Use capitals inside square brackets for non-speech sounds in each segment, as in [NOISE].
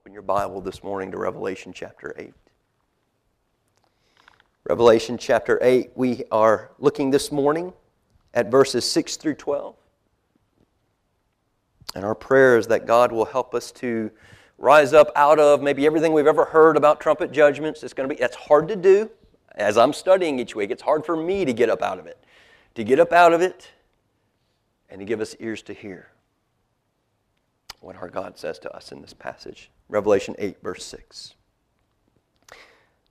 Open your Bible this morning to Revelation chapter 8. Revelation chapter 8, we are looking this morning at verses 6 through 12. And our prayer is that God will help us to rise up out of maybe everything we've ever heard about trumpet judgments. It's going to be that's hard to do. As I'm studying each week, it's hard for me to get up out of it. To get up out of it and to give us ears to hear what our God says to us in this passage. Revelation 8, verse 6.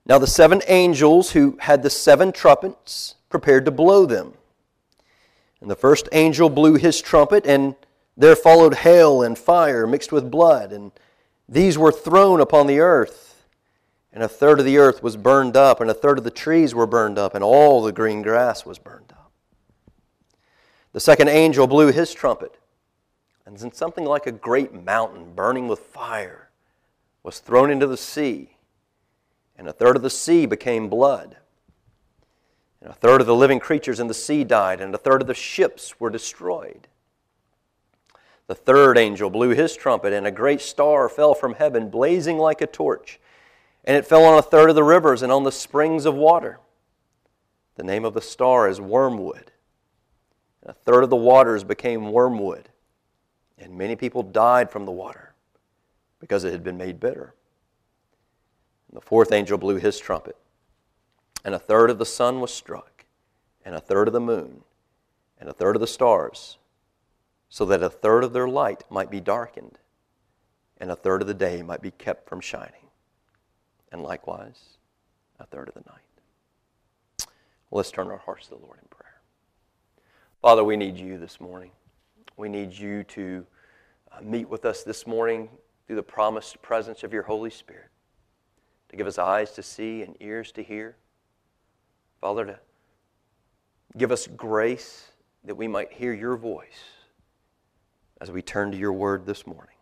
Now the seven angels who had the seven trumpets prepared to blow them. And the first angel blew his trumpet, and there followed hail and fire mixed with blood, and these were thrown upon the earth. And a third of the earth was burned up, and a third of the trees were burned up, and all the green grass was burned up. The second angel blew his trumpet, and then something like a great mountain burning with fire was thrown into the sea, and a third of the sea became blood. And a third of the living creatures in the sea died, and a third of the ships were destroyed. The third angel blew his trumpet, and a great star fell from heaven, blazing like a torch. And it fell on a third of the rivers and on the springs of water. The name of the star is Wormwood. And a third of the waters became wormwood, and many people died from the water because it had been made bitter. And the fourth angel blew his trumpet, and a third of the sun was struck, and a third of the moon, and a third of the stars so that a third of their light might be darkened, and a third of the day might be kept from shining, and likewise a third of the night. Let's turn our hearts to the Lord in prayer. Father, we need you this morning. We need you to uh, meet with us this morning through the promised presence of your Holy Spirit, to give us eyes to see and ears to hear. Father, to give us grace that we might hear your voice as we turn to your word this morning.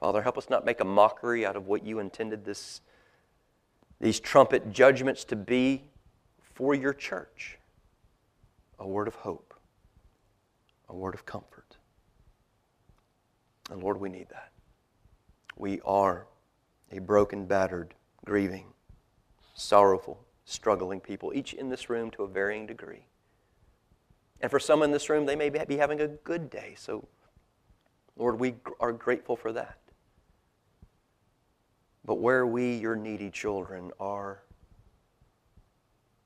Father, help us not make a mockery out of what you intended this, these trumpet judgments to be for your church a word of hope, a word of comfort. And Lord, we need that. We are a broken, battered, grieving, sorrowful, struggling people, each in this room to a varying degree. And for some in this room, they may be having a good day. So, Lord, we are grateful for that. But where we, your needy children, are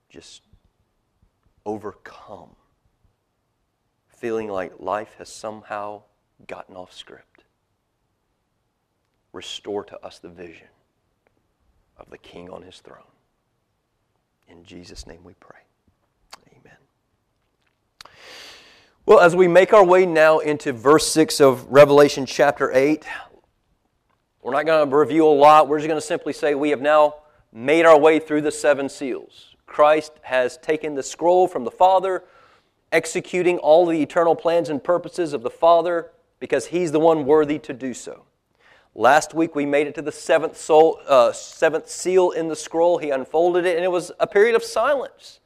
just overcome, feeling like life has somehow gotten off script, restore to us the vision of the King on his throne. In Jesus' name we pray. Amen. Well, as we make our way now into verse 6 of Revelation chapter 8, we're not going to review a lot. We're just going to simply say we have now made our way through the seven seals. Christ has taken the scroll from the Father, executing all the eternal plans and purposes of the Father because He's the one worthy to do so. Last week we made it to the seventh, soul, uh, seventh seal in the scroll. He unfolded it, and it was a period of silence.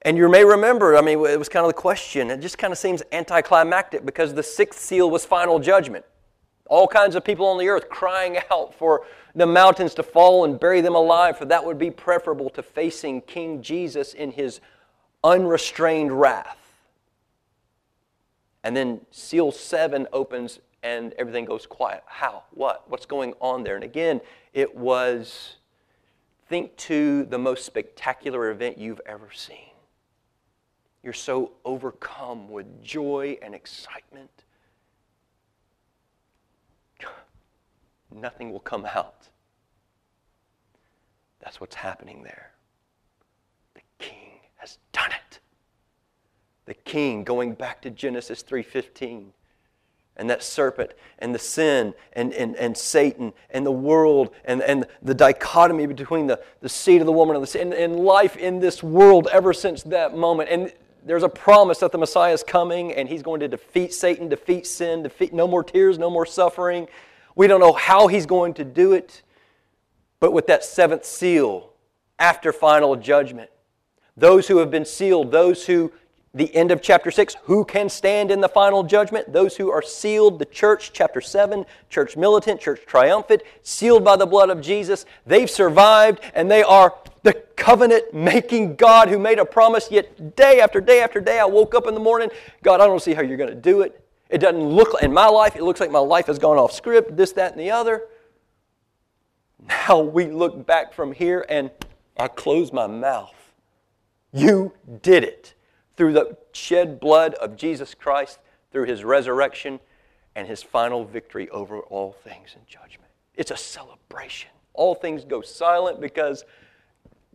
And you may remember, I mean, it was kind of the question. It just kind of seems anticlimactic because the sixth seal was final judgment. All kinds of people on the earth crying out for the mountains to fall and bury them alive, for that would be preferable to facing King Jesus in his unrestrained wrath. And then seal seven opens and everything goes quiet. How? What? What's going on there? And again, it was think to the most spectacular event you've ever seen. You're so overcome with joy and excitement. [SIGHS] Nothing will come out. That's what's happening there. The king has done it. The king going back to Genesis 3:15 and that serpent and the sin and, and, and Satan and the world and, and the dichotomy between the, the seed of the woman and, the, and, and life in this world ever since that moment. And there's a promise that the Messiah is coming and he's going to defeat Satan, defeat sin, defeat no more tears, no more suffering. We don't know how he's going to do it, but with that seventh seal, after final judgment, those who have been sealed, those who the end of chapter 6. Who can stand in the final judgment? Those who are sealed, the church, chapter 7, church militant, church triumphant, sealed by the blood of Jesus. They've survived and they are the covenant making God who made a promise. Yet, day after day after day, I woke up in the morning, God, I don't see how you're going to do it. It doesn't look in my life, it looks like my life has gone off script, this, that, and the other. Now we look back from here and I close my mouth. You did it through the shed blood of Jesus Christ, through his resurrection, and his final victory over all things in judgment. It's a celebration. All things go silent because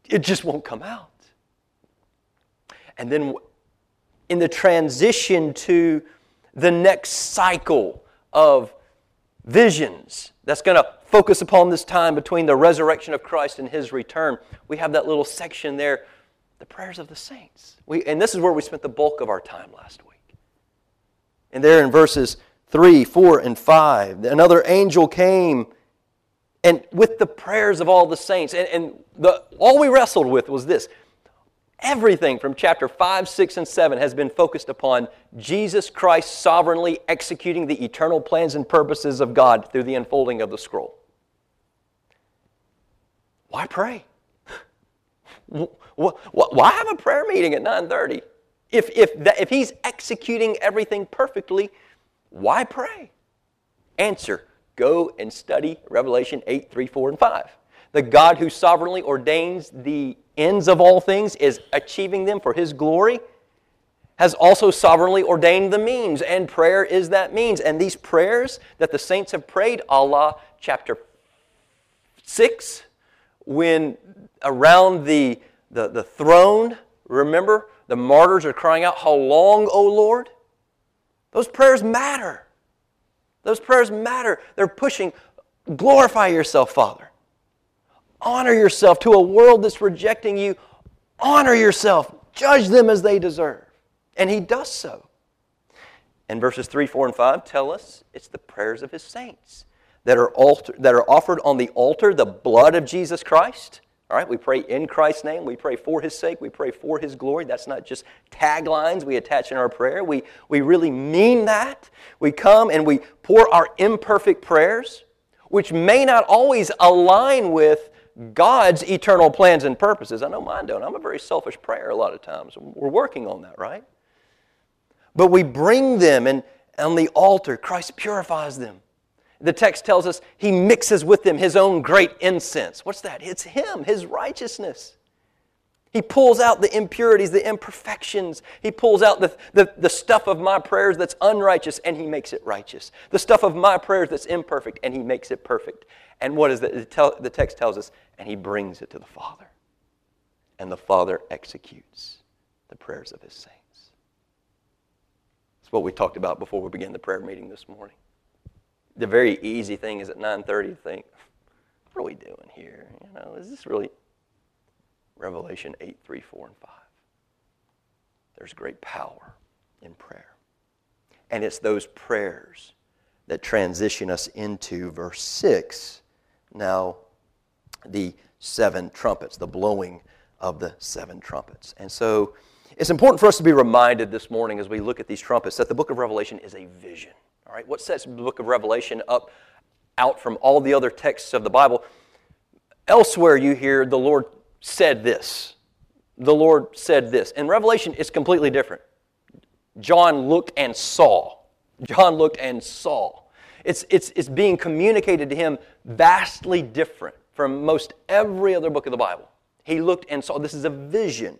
it just won't come out. And then in the transition to the next cycle of visions that's going to focus upon this time between the resurrection of Christ and his return, we have that little section there the prayers of the saints. We, and this is where we spent the bulk of our time last week. And there in verses 3, 4, and 5, another angel came and with the prayers of all the saints. And, and the, all we wrestled with was this everything from chapter 5, 6, and 7 has been focused upon Jesus Christ sovereignly executing the eternal plans and purposes of God through the unfolding of the scroll. Why pray? Why have a prayer meeting at 9:30? If, if, that, if he's executing everything perfectly, why pray? Answer, go and study Revelation 8, 3, 4, and 5. The God who sovereignly ordains the ends of all things is achieving them for his glory, has also sovereignly ordained the means, and prayer is that means. And these prayers that the saints have prayed, Allah chapter 6, when around the, the, the throne, remember, the martyrs are crying out, How long, O Lord? Those prayers matter. Those prayers matter. They're pushing, glorify yourself, Father. Honor yourself to a world that's rejecting you. Honor yourself. Judge them as they deserve. And he does so. And verses 3, 4, and 5 tell us it's the prayers of his saints that are, alter, that are offered on the altar, the blood of Jesus Christ. All right, we pray in Christ's name. We pray for His sake. We pray for His glory. That's not just taglines we attach in our prayer. We, we really mean that. We come and we pour our imperfect prayers, which may not always align with God's eternal plans and purposes. I know mine don't. I'm a very selfish prayer a lot of times. We're working on that, right? But we bring them, and on the altar, Christ purifies them. The text tells us he mixes with them his own great incense. What's that? It's him, his righteousness. He pulls out the impurities, the imperfections. He pulls out the, the, the, stuff of my prayers that's unrighteous and he makes it righteous. The stuff of my prayers that's imperfect and he makes it perfect. And what is that? The text tells us, and he brings it to the Father. And the Father executes the prayers of his saints. That's what we talked about before we began the prayer meeting this morning the very easy thing is at 9:30 to think, what are we doing here? You know, is this really Revelation 8, 3, 4, and 5? There's great power in prayer. And it's those prayers that transition us into verse 6. Now, the seven trumpets, the blowing of the seven trumpets. And so it's important for us to be reminded this morning as we look at these trumpets that the book of Revelation is a vision. All right, what sets the book of Revelation up out from all the other texts of the Bible? Elsewhere, you hear the Lord said this. The Lord said this. In Revelation, it's completely different. John looked and saw. John looked and saw. It's, it's, it's being communicated to him vastly different from most every other book of the Bible. He looked and saw. This is a vision.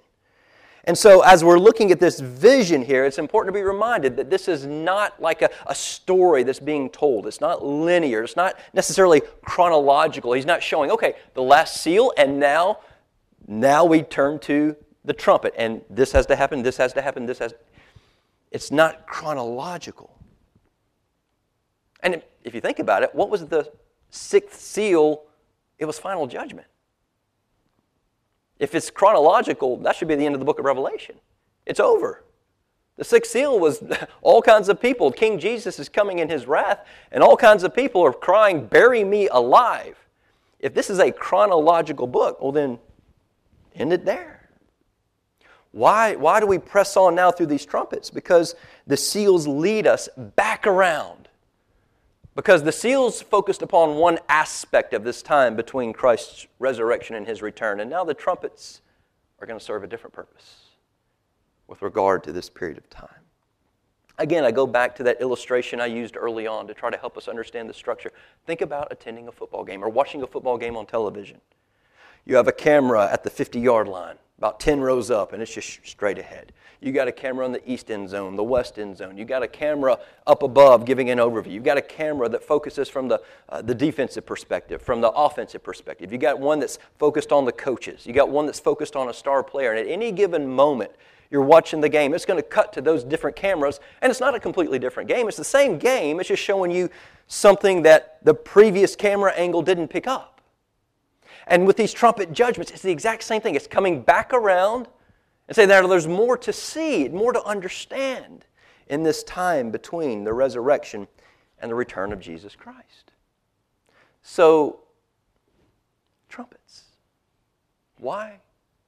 And so, as we're looking at this vision here, it's important to be reminded that this is not like a, a, story that's being told. It's not linear. It's not necessarily chronological. He's not showing, okay, the last seal, and now, now we turn to the trumpet, and this has to happen, this has to happen, this has. It's not chronological. And if you think about it, what was the sixth seal? It was final judgment. If it's chronological, that should be the end of the book of Revelation. It's over. The sixth seal was [LAUGHS] all kinds of people. King Jesus is coming in his wrath, and all kinds of people are crying, Bury me alive. If this is a chronological book, well, then end it there. Why, why do we press on now through these trumpets? Because the seals lead us back around. Because the seals focused upon one aspect of this time between Christ's resurrection and his return, and now the trumpets are going to serve a different purpose with regard to this period of time. Again, I go back to that illustration I used early on to try to help us understand the structure. Think about attending a football game or watching a football game on television. You have a camera at the 50 yard line, about 10 rows up, and it's just straight ahead. You got a camera on the east end zone, the west end zone. You got a camera up above giving an overview. You've got a camera that focuses from the, uh, the defensive perspective, from the offensive perspective. You got one that's focused on the coaches. You got one that's focused on a star player. And at any given moment, you're watching the game. It's going to cut to those different cameras, and it's not a completely different game. It's the same game, it's just showing you something that the previous camera angle didn't pick up. And with these trumpet judgments, it's the exact same thing. It's coming back around and say that there's more to see, more to understand in this time between the resurrection and the return of Jesus Christ. So, trumpets. Why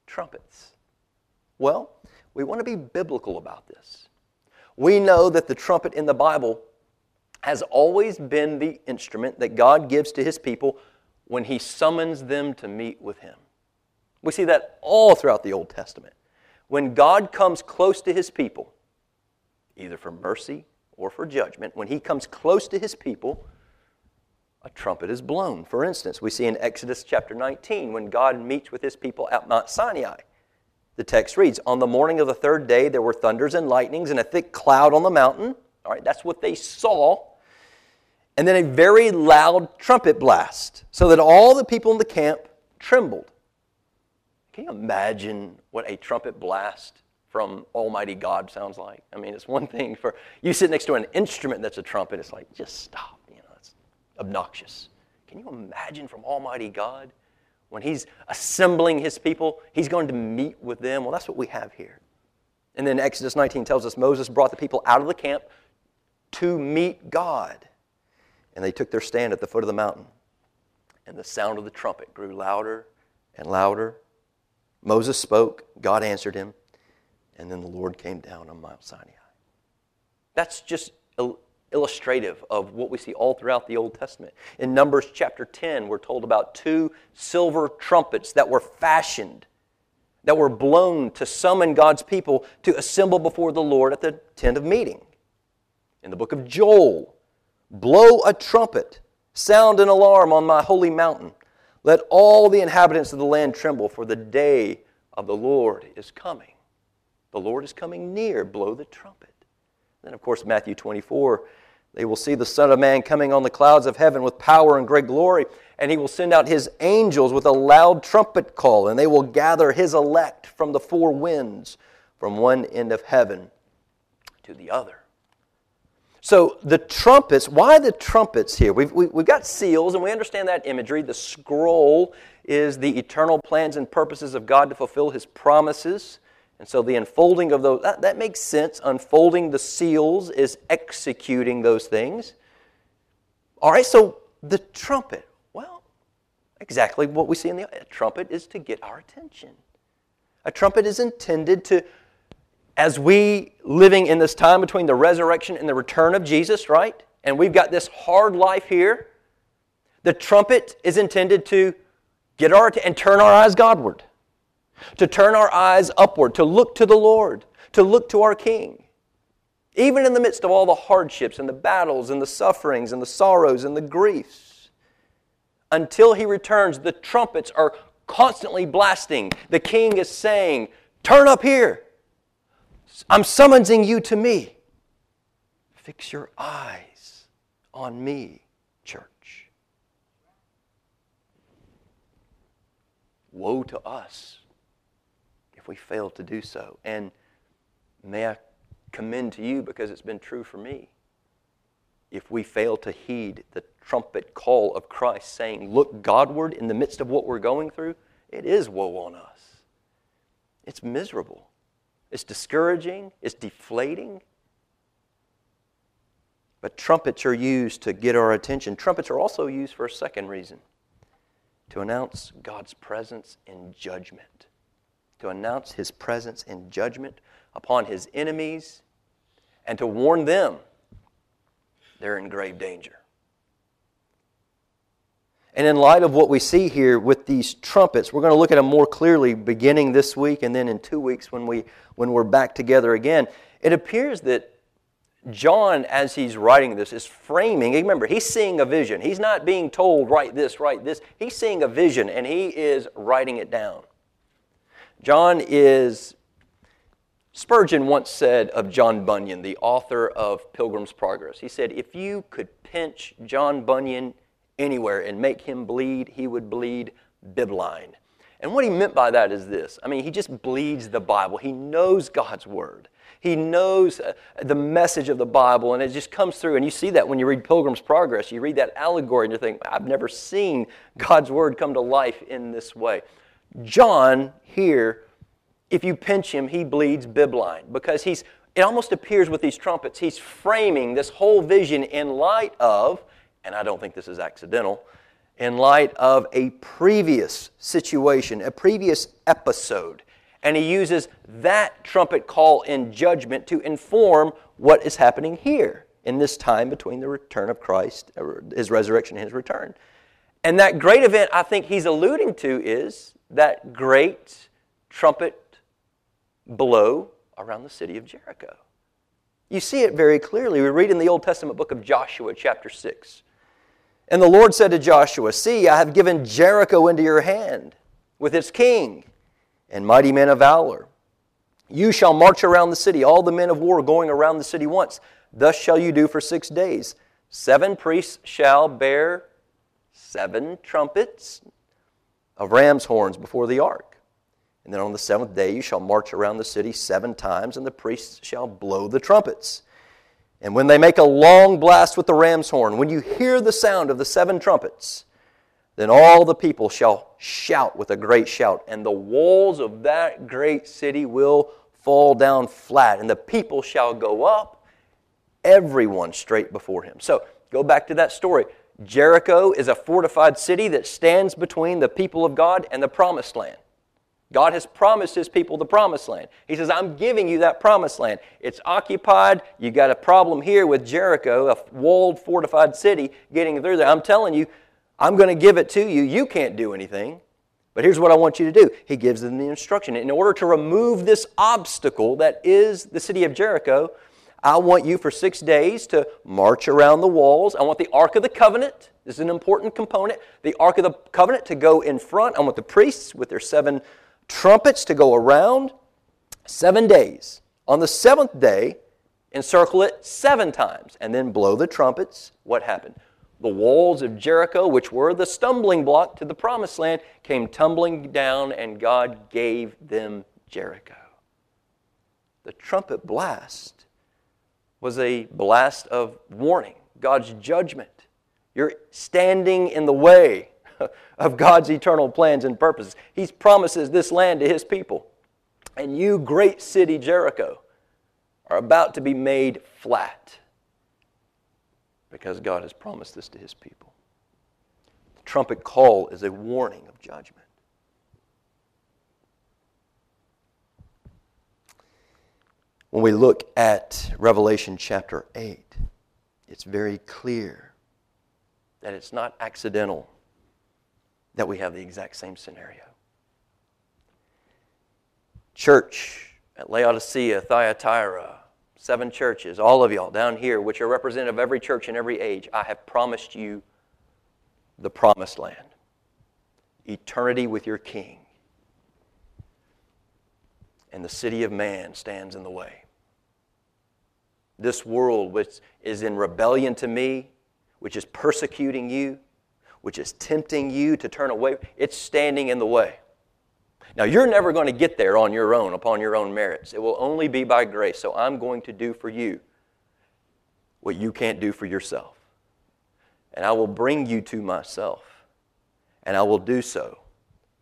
trumpets? Well, we want to be biblical about this. We know that the trumpet in the Bible has always been the instrument that God gives to his people when he summons them to meet with him. We see that all throughout the Old Testament. When God comes close to his people, either for mercy or for judgment, when he comes close to his people, a trumpet is blown. For instance, we see in Exodus chapter 19 when God meets with his people at Mount Sinai. The text reads On the morning of the third day, there were thunders and lightnings and a thick cloud on the mountain. All right, that's what they saw. And then a very loud trumpet blast, so that all the people in the camp trembled. Can you imagine what a trumpet blast from Almighty God sounds like? I mean, it's one thing for you sit next to an instrument that's a trumpet, it's like, just stop. You know, it's obnoxious. Can you imagine from Almighty God? When he's assembling his people, he's going to meet with them. Well, that's what we have here. And then Exodus 19 tells us Moses brought the people out of the camp to meet God. And they took their stand at the foot of the mountain. And the sound of the trumpet grew louder and louder. Moses spoke, God answered him, and then the Lord came down on Mount Sinai. That's just illustrative of what we see all throughout the Old Testament. In Numbers chapter 10, we're told about two silver trumpets that were fashioned, that were blown to summon God's people to assemble before the Lord at the tent of meeting. In the book of Joel, blow a trumpet, sound an alarm on my holy mountain. Let all the inhabitants of the land tremble, for the day of the Lord is coming. The Lord is coming near. Blow the trumpet. Then, of course, Matthew 24 they will see the Son of Man coming on the clouds of heaven with power and great glory, and he will send out his angels with a loud trumpet call, and they will gather his elect from the four winds, from one end of heaven to the other. So, the trumpets, why the trumpets here? We've, we, have we have got seals, and we understand that imagery. The scroll is the eternal plans and purposes of God to fulfill his promises. And so the unfolding of those, that, that makes sense. Unfolding the seals is executing those things. All right, so the trumpet. Well, exactly what we see in the trumpet is to get our attention. A trumpet is intended to, as we living in this time between the resurrection and the return of Jesus, right? And we've got this hard life here. The trumpet is intended to get our and turn our eyes Godward to turn our eyes upward, to look to the Lord, to look to our King. Even in the midst of all the hardships and the battles and the sufferings and the sorrows and the griefs, until He returns, the trumpets are constantly blasting. The King is saying, Turn up here. I'm summoning you to me. Fix your eyes on me, church. Woe to us if we fail to do so. And may I commend to you because it's been true for me. If we fail to heed the trumpet call of Christ saying, Look Godward in the midst of what we're going through, it is woe on us. It's miserable. It's discouraging. It's deflating. But trumpets are used to get our attention. Trumpets are also used for a second reason to announce God's presence in judgment to announce his presence in judgment upon his enemies and to warn them they're in grave danger. And in light of what we see here with these trumpets, we're going to look at them more clearly beginning this week and then in two weeks when, we, when we're back together again. It appears that John, as he's writing this, is framing. Remember, he's seeing a vision. He's not being told, write this, write this. He's seeing a vision and he is writing it down. John is, Spurgeon once said of John Bunyan, the author of Pilgrim's Progress, he said, if you could pinch John Bunyan anywhere and make him bleed, he would bleed bibline. And what he meant by that is this I mean, he just bleeds the Bible. He knows God's Word. He knows uh, the message of the Bible, and it just comes through. And you see that when you read Pilgrim's Progress. You read that allegory, and you think, I've never seen God's Word come to life in this way. John here, if you pinch him, he bleeds bibline because he's, it almost appears with these trumpets, he's framing this whole vision in light of and I don't think this is accidental, in light of a previous situation, a previous episode. And he uses that trumpet call in judgment to inform what is happening here in this time between the return of Christ, uh, his resurrection and his return. And that great event I think he's alluding to is that great trumpet blow around the city of Jericho. You see it very clearly. We read in the Old Testament book of Joshua, chapter 6. And the Lord said to Joshua, See, I have given Jericho into your hand with its king and mighty men of valor. You shall march around the city, all the men of war going around the city once. Thus shall you do for six days. Seven priests shall bear seven trumpets of ram's horns before the ark. And then on the seventh day you shall march around the city seven times, and the priests shall blow the trumpets. And when they make a long blast with the ram's horn, when you hear the sound of the seven trumpets, then all the people shall shout with a great shout, and the walls of that great city will fall down flat, and the people shall go up, everyone straight before him. So go back to that story. Jericho is a fortified city that stands between the people of God and the promised land. God has promised his people the promised land. He says, I'm giving you that promised land. It's occupied. You got a problem here with Jericho, a walled, fortified city, getting through there. I'm telling you, I'm going to give it to you. You can't do anything. But here's what I want you to do. He gives them the instruction. In order to remove this obstacle that is the city of Jericho, I want you for six days to march around the walls. I want the Ark of the Covenant. This is an important component. The Ark of the Covenant to go in front. I want the priests with their seven trumpets to go around seven days. On the seventh day, encircle it seven times, and then blow the trumpets. What happened? The walls of Jericho, which were the stumbling block to the promised land, came tumbling down, and God gave them Jericho. The trumpet blast was a blast of warning, God's judgment. You're standing in the way [LAUGHS] of God's eternal plans and purposes. He promises this land to His people. And you, great city Jericho, are about to be made flat because God has promised this to His people. The trumpet call is a warning of judgment. When we look at Revelation chapter 8, it's very clear that it's not accidental that we have the exact same scenario. Church at Laodicea, Thyatira, seven churches, all of y'all down here, which are representative of every church in every age, I have promised you the promised land, eternity with your King. And the city of man stands in the way. This world, which is in rebellion to me, which is persecuting you, which is tempting you to turn away, it's standing in the way. Now, you're never going to get there on your own, upon your own merits. It will only be by grace. So, I'm going to do for you what you can't do for yourself. And I will bring you to myself. And I will do so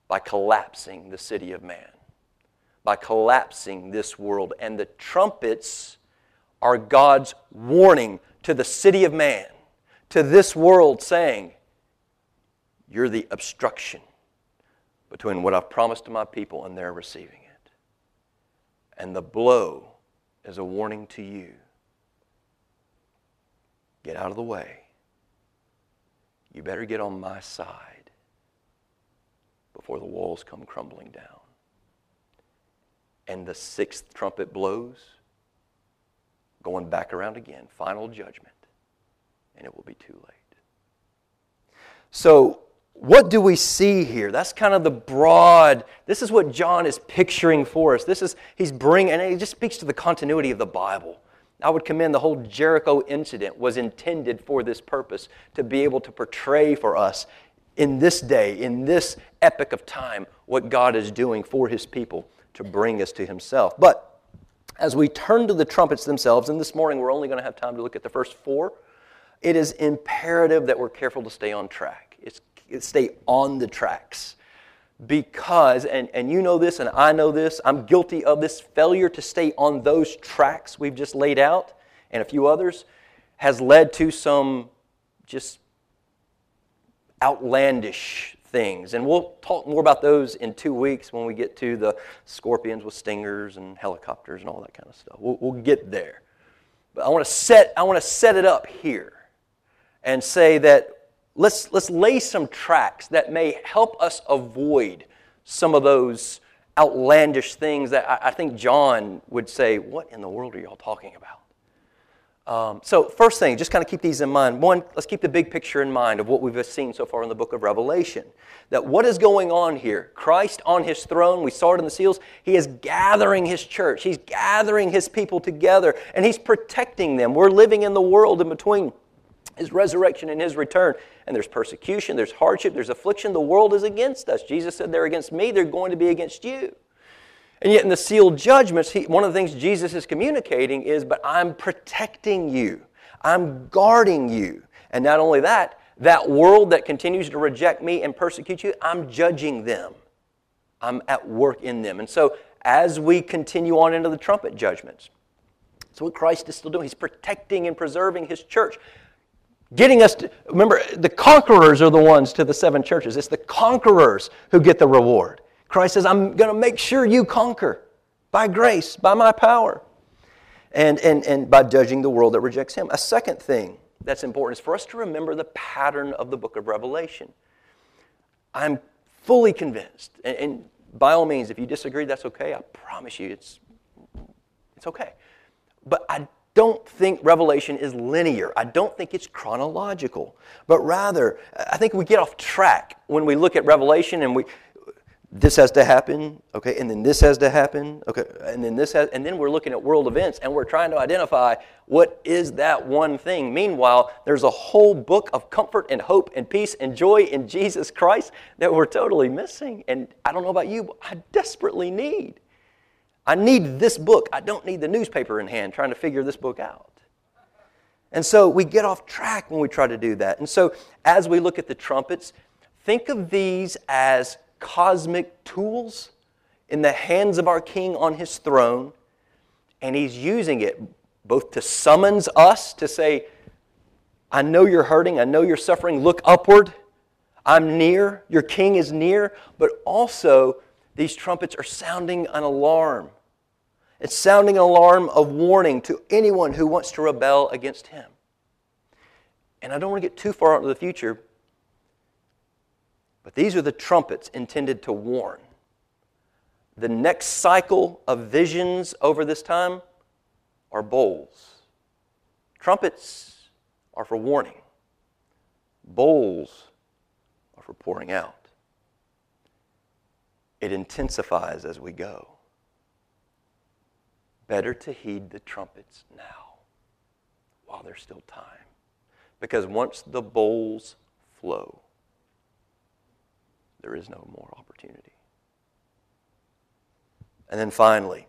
by collapsing the city of man, by collapsing this world. And the trumpets are God's warning to the city of man, to this world, saying, you're the obstruction between what I've promised to my people and they're receiving it. And the blow is a warning to you. Get out of the way. You better get on my side before the walls come crumbling down. And the sixth trumpet blows, going back around again, final judgment, and it will be too late. So, what do we see here? That's kind of the broad, this is what John is picturing for us. This is, he's bringing, and it just speaks to the continuity of the Bible. I would commend the whole Jericho incident was intended for this purpose to be able to portray for us in this day, in this epoch of time, what God is doing for his people to bring us to himself. But as we turn to the trumpets themselves, and this morning we're only going to have time to look at the first four, it is imperative that we're careful to stay on track. It's stay on the tracks. Because, and, and you know this and I know this, I'm guilty of this failure to stay on those tracks we've just laid out and a few others has led to some just outlandish things. And we'll talk more about those in two weeks when we get to the scorpions with stingers and helicopters and all that kind of stuff. We'll, we'll get there. But I want to set, I want to set it up here and say that let's, let's lay some tracks that may help us avoid some of those outlandish things that I, I think John would say, What in the world are y'all talking about? Um, so, first thing, just kind of keep these in mind. One, let's keep the big picture in mind of what we've seen so far in the book of Revelation. That what is going on here? Christ on his throne, we saw it in the seals, he is gathering his church, he's gathering his people together, and he's protecting them. We're living in the world in between his resurrection and his return. And there's persecution, there's hardship, there's affliction. The world is against us. Jesus said, They're against me, they're going to be against you. And yet, in the sealed judgments, he, one of the things Jesus is communicating is, But I'm protecting you, I'm guarding you. And not only that, that world that continues to reject me and persecute you, I'm judging them. I'm at work in them. And so, as we continue on into the trumpet judgments, that's what Christ is still doing. He's protecting and preserving his church getting us to remember the conquerors are the ones to the seven churches. It's the conquerors who get the reward. Christ says i'm going to make sure you conquer by grace by my power and, and, and by judging the world that rejects him. A second thing that's important is for us to remember the pattern of the book of revelation. I'm fully convinced and, and by all means if you disagree that's okay. I promise you it's it's okay. But i don't think Revelation is linear. I don't think it's chronological. But rather, I think we get off track when we look at Revelation and we this has to happen, okay, and then this has to happen, okay, and then this has, and then we're looking at world events and we're trying to identify what is that one thing. Meanwhile, there's a whole book of comfort and hope and peace and joy in Jesus Christ that we're totally missing. And I don't know about you, but I desperately need. I need this book. I don't need the newspaper in hand trying to figure this book out. And so we get off track when we try to do that. And so as we look at the trumpets, think of these as cosmic tools in the hands of our king on his throne. And he's using it both to summons us to say, I know you're hurting, I know you're suffering, look upward. I'm near, your king is near, but also these trumpets are sounding an alarm it's sounding an alarm of warning to anyone who wants to rebel against him. And I don't want to get too far into the future, but these are the trumpets intended to warn. The next cycle of visions over this time are bowls. Trumpets are for warning, bowls are for pouring out. It intensifies as we go. Better to heed the trumpets now while there's still time. Because once the bowls flow, there is no more opportunity. And then finally,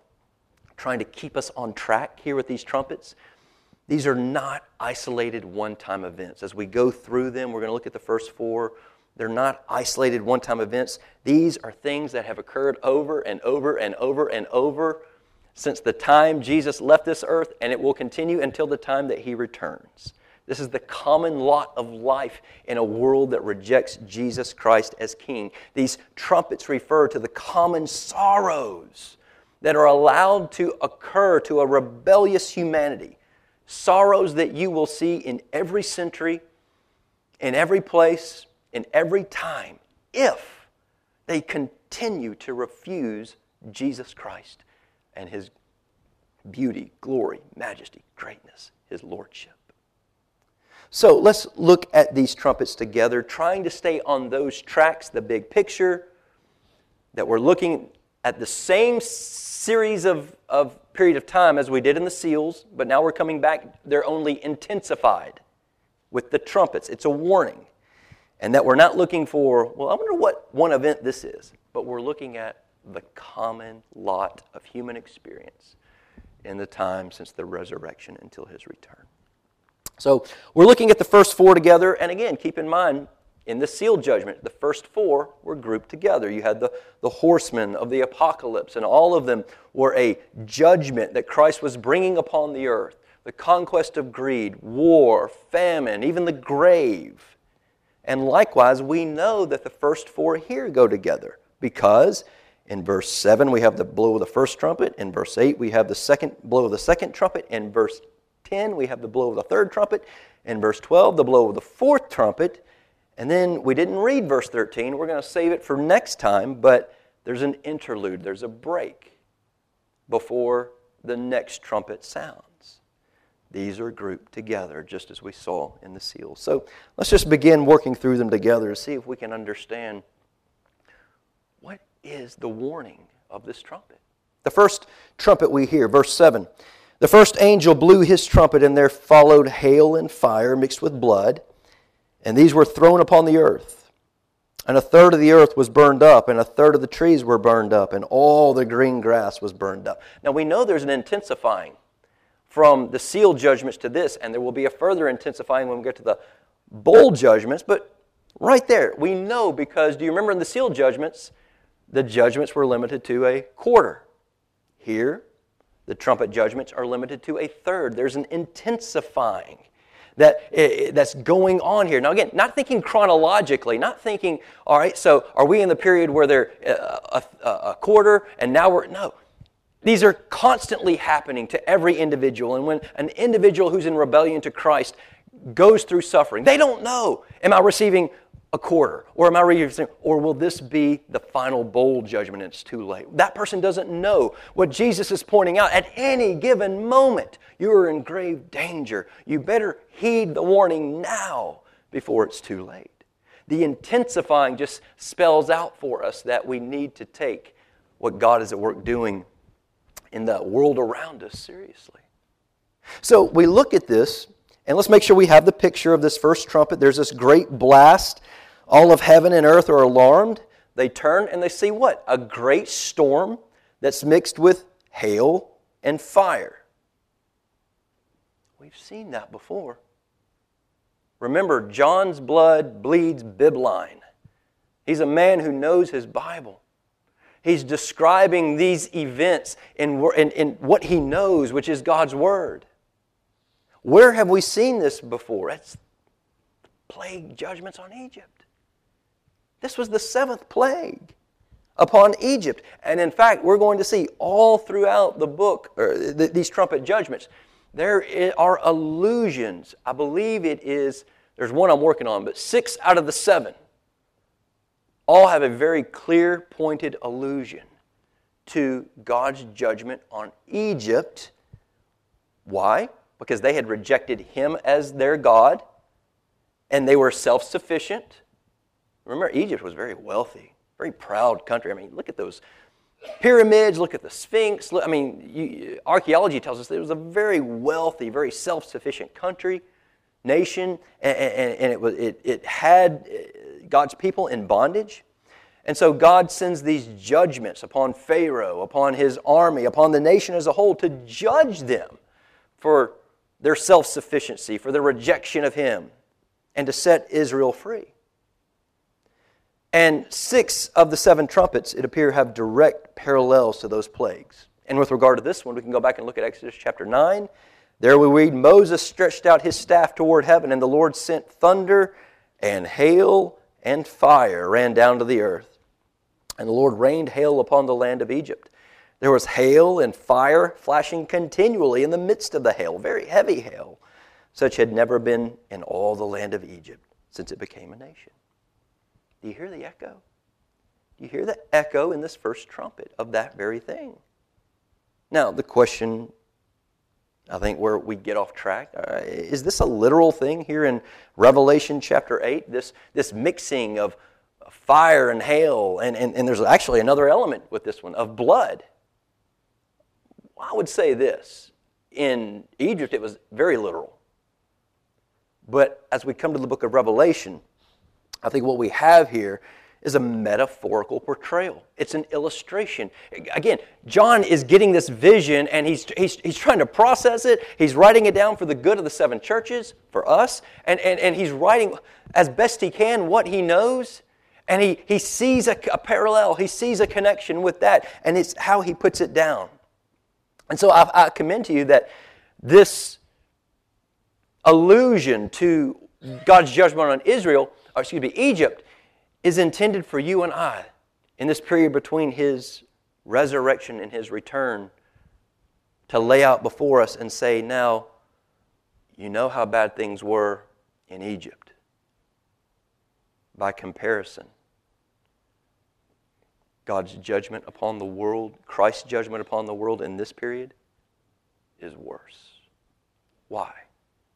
trying to keep us on track here with these trumpets. These are not isolated one time events. As we go through them, we're going to look at the first four. They're not isolated one time events. These are things that have occurred over and over and over and over since the time Jesus left this earth, and it will continue until the time that he returns. This is the common lot of life in a world that rejects Jesus Christ as King. These trumpets refer to the common sorrows that are allowed to occur to a rebellious humanity. Sorrows that you will see in every century, in every place, in every time, if they continue to refuse Jesus Christ and his beauty, glory, majesty, greatness, his lordship. So let's look at these trumpets together, trying to stay on those tracks, the big picture, that we're looking at the same series of, of period of time as we did in the seals, but now we're coming back, they're only intensified with the trumpets. It's a warning. And that we're not looking for, well, I wonder what one event this is, but we're looking at the common lot of human experience in the time since the resurrection until his return. So we're looking at the first four together, and again, keep in mind, in the seal judgment, the first four were grouped together. You had the, the horsemen of the apocalypse, and all of them were a judgment that Christ was bringing upon the earth the conquest of greed, war, famine, even the grave. And likewise, we know that the first four here go together because in verse 7 we have the blow of the first trumpet, in verse 8 we have the second blow of the second trumpet, in verse 10 we have the blow of the third trumpet, in verse 12 the blow of the fourth trumpet, and then we didn't read verse 13. We're going to save it for next time, but there's an interlude, there's a break before the next trumpet sounds. These are grouped together, just as we saw in the seals. So let's just begin working through them together to see if we can understand is the warning of this trumpet. The first trumpet we hear, verse 7. The first angel blew his trumpet, and there followed hail and fire mixed with blood, and these were thrown upon the earth. And a third of the earth was burned up, and a third of the trees were burned up, and all the green grass was burned up. Now we know there's an intensifying from the seal judgments to this, and there will be a further intensifying when we get to the bowl judgments. But right there, we know because do you remember in the seal judgments, the judgments were limited to a quarter. Here, the trumpet judgments are limited to a third. There's an intensifying that, that's going on here. Now, again, not thinking chronologically, not thinking, all right, so are we in the period where they're uh, a, a, a quarter and now we're, no. These are constantly happening to every individual. And when an individual who's in rebellion to Christ goes through suffering, they don't know, am I receiving a quarter? Or am I reading or will this be the final bold judgment it's too late? That person doesn't know what Jesus is pointing out. At any given moment, you are in grave danger. You better heed the warning now before it's too late. The intensifying just spells out for us that we need to take what God is at work doing in the world around us seriously. So we look at this, and let's make sure we have the picture of this first trumpet. There's this great blast. All of heaven and earth are alarmed. They turn and they see what? A great storm that's mixed with hail and fire. We've seen that before. Remember, John's blood bleeds bibline. He's a man who knows his Bible. He's describing these events in, in, in what he knows, which is God's Word. Where have we seen this before? It's plague judgments on Egypt. This was the seventh plague upon Egypt. And in fact, we're going to see all throughout the book, or th- these trumpet judgments, there are allusions. I believe it is, there's one I'm working on, but six out of the seven all have a very clear, pointed allusion to God's judgment on Egypt. Why? Because they had rejected Him as their God and they were self sufficient. Remember, Egypt was very wealthy, very proud country. I mean, look at those pyramids, look at the Sphinx. I mean, you, archaeology tells us it was a very wealthy, very self sufficient country, nation, and, and, and it, was, it, it had uh, God's people in bondage. And so God sends these judgments upon Pharaoh, upon his army, upon the nation as a whole to judge them for their self sufficiency, for their rejection of Him, and to set Israel free. And six of the seven trumpets, it appears, have direct parallels to those plagues. And with regard to this one, we can go back and look at Exodus chapter 9. There we read Moses stretched out his staff toward heaven, and the Lord sent thunder and hail and fire ran down to the earth. And the Lord rained hail upon the land of Egypt. There was hail and fire flashing continually in the midst of the hail, very heavy hail. Such had never been in all the land of Egypt since it became a nation. Do you hear the echo? Do you hear the echo in this first trumpet of that very thing? Now, the question I think where we get off track. Uh, is this a literal thing here in Revelation chapter 8? This, this mixing of fire and hail, and, and, and there's actually another element with this one of blood. I would say this in Egypt, it was very literal. But as we come to the book of Revelation, I think what we have here is a metaphorical portrayal. It's an illustration. Again, John is getting this vision and he's, he's, he's trying to process it. He's writing it down for the good of the seven churches, for us, and, and, and he's writing as best he can what he knows. And he, he sees a, a parallel, he sees a connection with that, and it's how he puts it down. And so I, I commend to you that this allusion to God's judgment on Israel, excuse me, Egypt, is intended for you and I in this period between His resurrection and His return to lay out before us and say, now, you know how bad things were in Egypt. By comparison, God's judgment upon the world, Christ's judgment upon the world in this period is worse. Why?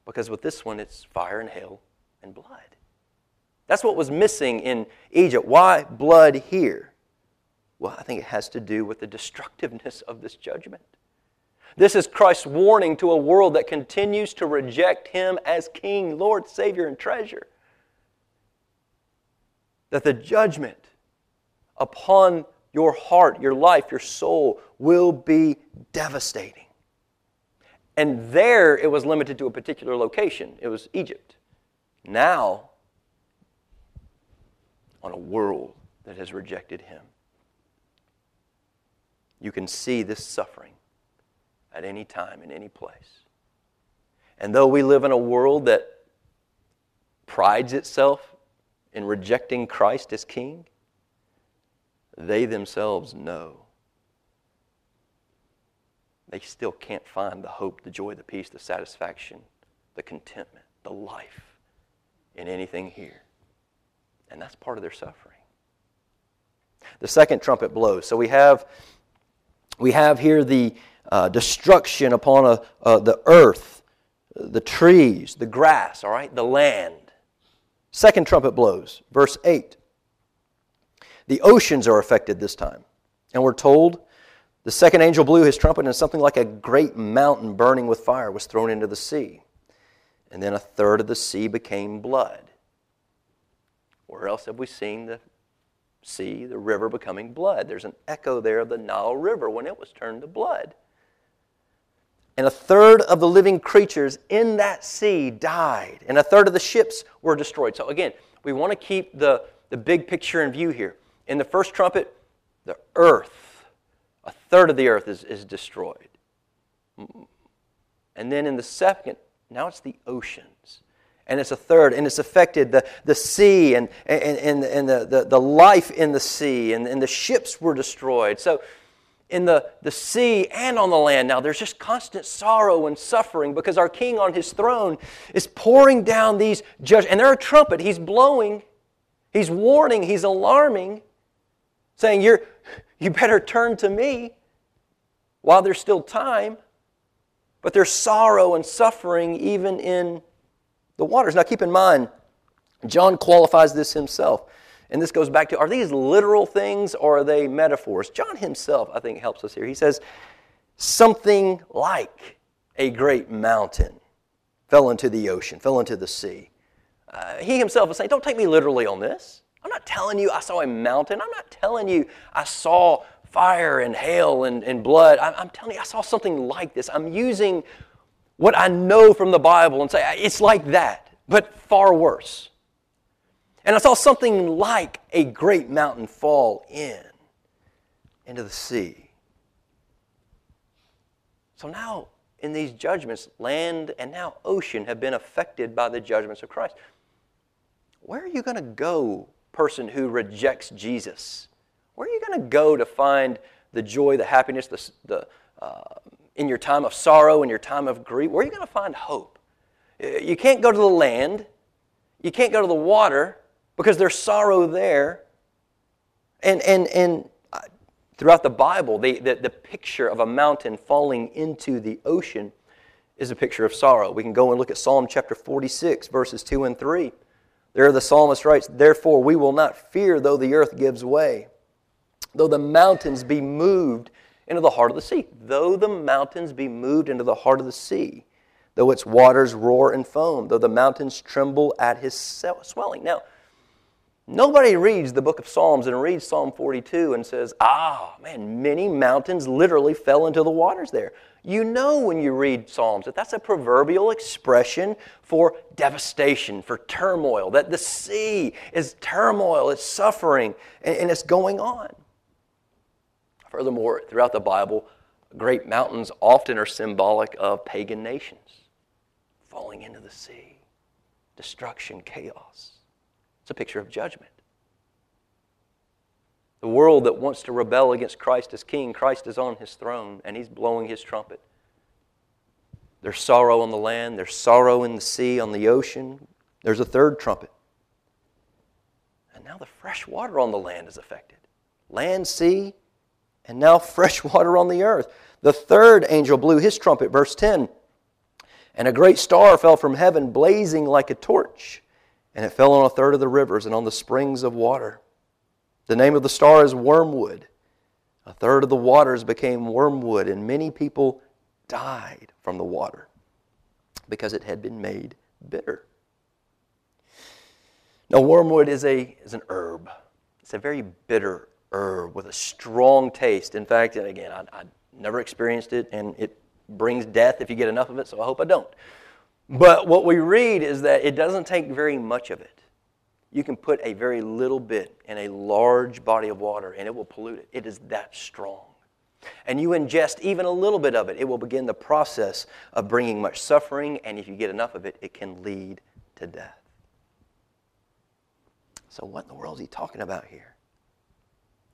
Because with this one, it's fire and hail and blood. That's what was missing in Egypt. Why blood here? Well, I think it has to do with the destructiveness of this judgment. This is Christ's warning to a world that continues to reject Him as King, Lord, Savior, and treasure. That the judgment upon your heart, your life, your soul will be devastating. And there it was limited to a particular location, it was Egypt. Now on a world that has rejected him. You can see this suffering at any time, in any place. And though we live in a world that prides itself in rejecting Christ as King, they themselves know they still can't find the hope, the joy, the peace, the satisfaction, the contentment, the life in anything here. And that's part of their suffering. The second trumpet blows. So we have, we have here the uh, destruction upon a, uh, the earth, the trees, the grass, all right, the land. Second trumpet blows. Verse 8. The oceans are affected this time. And we're told the second angel blew his trumpet, and something like a great mountain burning with fire was thrown into the sea. And then a third of the sea became blood. Where else have we seen the sea, the river becoming blood? There's an echo there of the Nile River when it was turned to blood. And a third of the living creatures in that sea died, and a third of the ships were destroyed. So, again, we want to keep the, the big picture in view here. In the first trumpet, the earth, a third of the earth is, is destroyed. And then in the second, now it's the oceans and it's a third, and it's affected the, the sea and, and, and, and the, the, the life in the sea, and, and the ships were destroyed. So, in the, the sea and on the land now, there's just constant sorrow and suffering because our king on his throne is pouring down these judgments. And there's a trumpet, he's blowing, he's warning, he's alarming, saying, You're, You better turn to me while there's still time. But there's sorrow and suffering even in the waters. Now, keep in mind, John qualifies this himself. And this goes back to are these literal things or are they metaphors? John himself, I think, helps us here. He says, something like a great mountain fell into the ocean, fell into the sea. Uh, he himself is saying, Don't take me literally on this. I'm not telling you I saw a mountain. I'm not telling you I saw fire and hail and, and blood. I'm, I'm telling you I saw something like this. I'm using what I know from the Bible and say, it's like that, but far worse. And I saw something like a great mountain fall in into the sea. So now, in these judgments, land and now ocean have been affected by the judgments of Christ. Where are you going to go, person who rejects Jesus? Where are you going to go to find the joy, the happiness, the, the, uh, in your time of sorrow, in your time of grief, where are you going to find hope? You can't go to the land, you can't go to the water because there's sorrow there. And, and, and uh, throughout the Bible, the, the, the picture of a mountain falling into the ocean is a picture of sorrow. We can go and look at Psalm chapter 46, verses 2 and 3. There the psalmist writes, Therefore we will not fear though the earth gives way, though the mountains be moved into the heart of the sea. Though the mountains be moved into the heart of the sea, though its waters roar and foam, though the mountains tremble at his swelling. Now, nobody reads the book of Psalms and reads Psalm 42 and says, ah, man, many mountains literally fell into the waters there. You know when you read Psalms that that's a proverbial expression for devastation, for turmoil, that the sea is turmoil, it's suffering, and, it's going on. Furthermore, throughout the Bible, great mountains often are symbolic of pagan nations falling into the sea, destruction, chaos. It's a picture of judgment. The world that wants to rebel against Christ as king, Christ is on his throne and he's blowing his trumpet. There's sorrow on the land, there's sorrow in the sea, on the ocean. There's a third trumpet. And now the fresh water on the land is affected. Land, sea, and now [LAUGHS] fresh water on the earth. The third angel blew his trumpet, verse 10. And a great star fell from heaven, blazing like a torch, and it fell on a third of the rivers and on the springs of water. The name of the star is wormwood. A third of the waters became wormwood, and many people died from the water because it had been made bitter. Now, wormwood is, a, is an herb. It's a very bitter herb with a strong taste. In fact, again, I, I never experienced it, and it brings death if you get enough of it, so I hope I don't. But what we read is that it doesn't take very much of it. You can put a very little bit in a large body of water and it will pollute it. It is that strong. And you ingest even a little bit of it, it will begin the process of bringing much suffering, and if you get enough of it, it can lead to death. So, what in the world is he talking about here?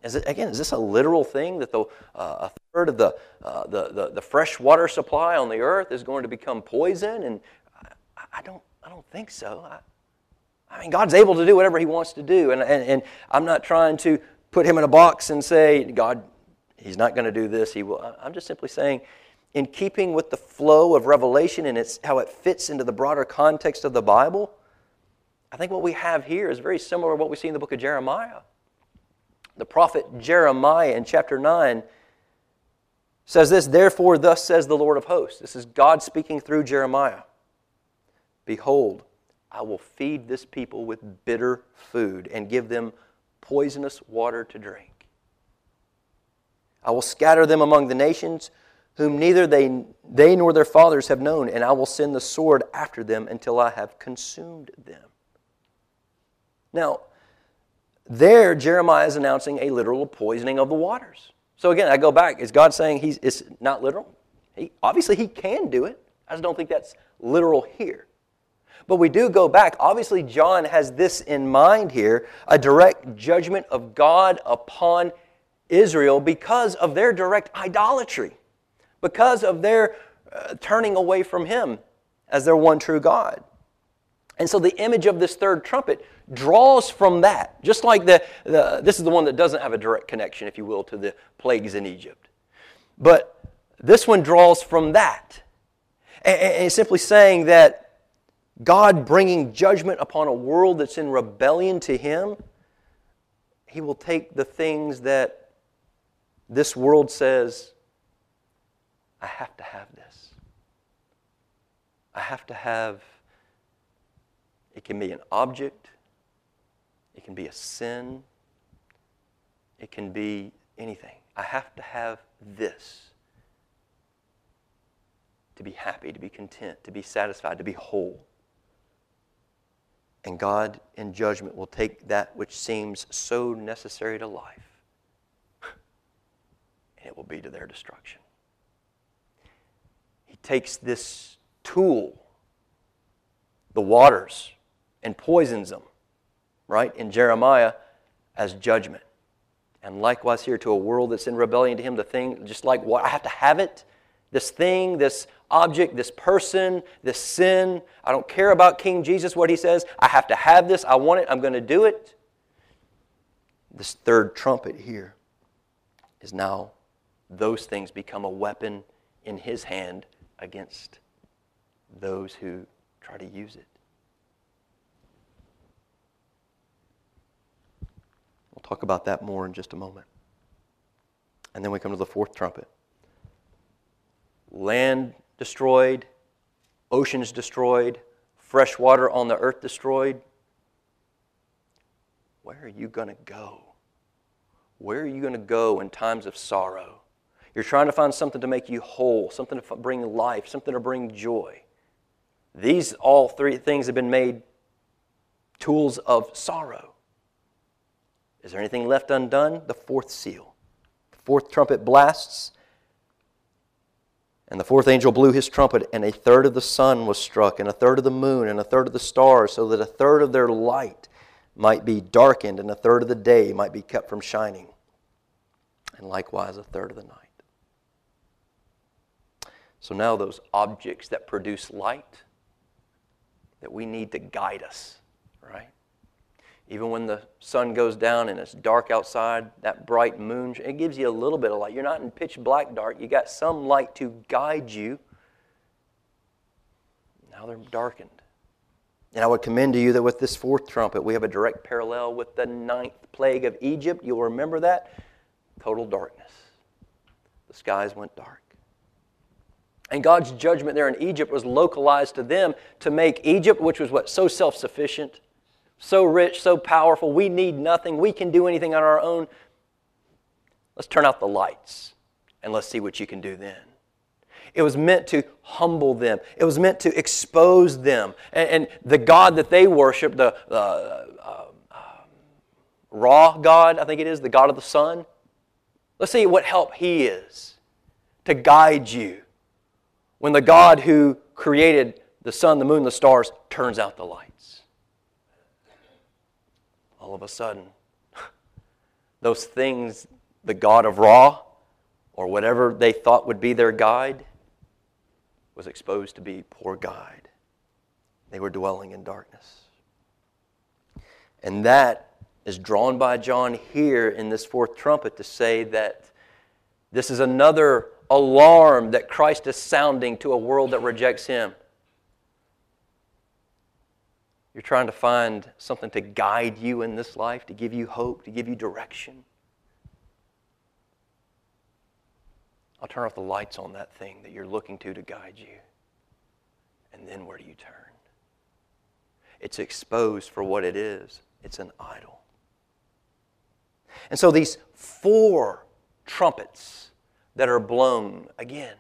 Is it, again, is this a literal thing that the, uh, a third of the, uh, the, the, the, fresh water supply on the earth is going to become poison? And I, I don't, I don't think so. I, I, mean, God's able to do whatever He wants to do. And, and, and I'm not trying to put Him in a box and say, God, He's not going to do this. He will. I'm just simply saying, in keeping with the flow of Revelation and it's how it fits into the broader context of the Bible, I think what we have here is very similar to what we see in the book of Jeremiah. The prophet Jeremiah in chapter 9 says this Therefore, thus says the Lord of hosts. This is God speaking through Jeremiah. Behold, I will feed this people with bitter food and give them poisonous water to drink. I will scatter them among the nations whom neither they, they nor their fathers have known, and I will send the sword after them until I have consumed them. Now, there, Jeremiah is announcing a literal poisoning of the waters. So again, I go back. Is God saying he's it's not literal? He, obviously, he can do it. I just don't think that's literal here. But we do go back. Obviously, John has this in mind here a direct judgment of God upon Israel because of their direct idolatry, because of their uh, turning away from Him as their one true God. And so the image of this third trumpet draws from that, just like the, the, this is the one that doesn't have a direct connection, if you will, to the plagues in Egypt. But this one draws from that. And, and it's simply saying that God bringing judgment upon a world that's in rebellion to Him, He will take the things that this world says, I have to have this. I have to have it can be an object, it can be a sin, it can be anything. I have to have this to be happy, to be content, to be satisfied, to be whole. And God, in judgment, will take that which seems so necessary to life, and it will be to their destruction. He takes this tool, the waters, and poisons them, right, in Jeremiah as judgment. And likewise here to a world that's in rebellion to him, the thing, just like what I have to have it, this thing, this object, this person, this sin. I don't care about King Jesus, what he says. I have to have this. I want it. I'm going to do it. This third trumpet here is now those things become a weapon in his hand against those who try to use it. Talk about that more in just a moment. And then we come to the fourth trumpet land destroyed, oceans destroyed, fresh water on the earth destroyed. Where are you going to go? Where are you going to go in times of sorrow? You're trying to find something to make you whole, something to bring life, something to bring joy. These all three things have been made tools of sorrow. Is there anything left undone? The fourth seal. The fourth trumpet blasts, and the fourth angel blew his trumpet, and a third of the sun was struck, and a third of the moon, and a third of the stars, so that a third of their light might be darkened, and a third of the day might be kept from shining, and likewise a third of the night. So now, those objects that produce light that we need to guide us? Even when the sun goes down and it's dark outside, that bright moon, it gives you a little bit of light. You're not in pitch black dark. You got some light to guide you. Now they're darkened. And I would commend to you that with this fourth trumpet, we have a direct parallel with the ninth plague of Egypt. You'll remember that. Total darkness. The skies went dark. And God's judgment there in Egypt was localized to them to make Egypt, which was what? So self sufficient, so rich, so powerful. We need nothing. We can do anything on our own. Let's turn out the lights and let's see what you can do then. It was meant to humble them. It was meant to expose them. And, and the God that they worship, the uh, uh, Ra God, I think it is, the God of the sun. Let's see what help He is to guide you when the God who created the sun, the moon, the stars turns out the lights all of a sudden, [LAUGHS] those things, the God of Ra, or whatever they thought would be their guide, was exposed to be poor guide. They were dwelling in darkness. And that is drawn by John here in this fourth trumpet to say that this is another alarm that Christ is sounding to a world that rejects him. You're trying to find something to guide you in this life, to give you hope, to give you direction. I'll turn off the lights on that thing that you're looking to to guide you. And then where do you turn? It's exposed for what it is it's an idol. And so these four trumpets that are blown, again,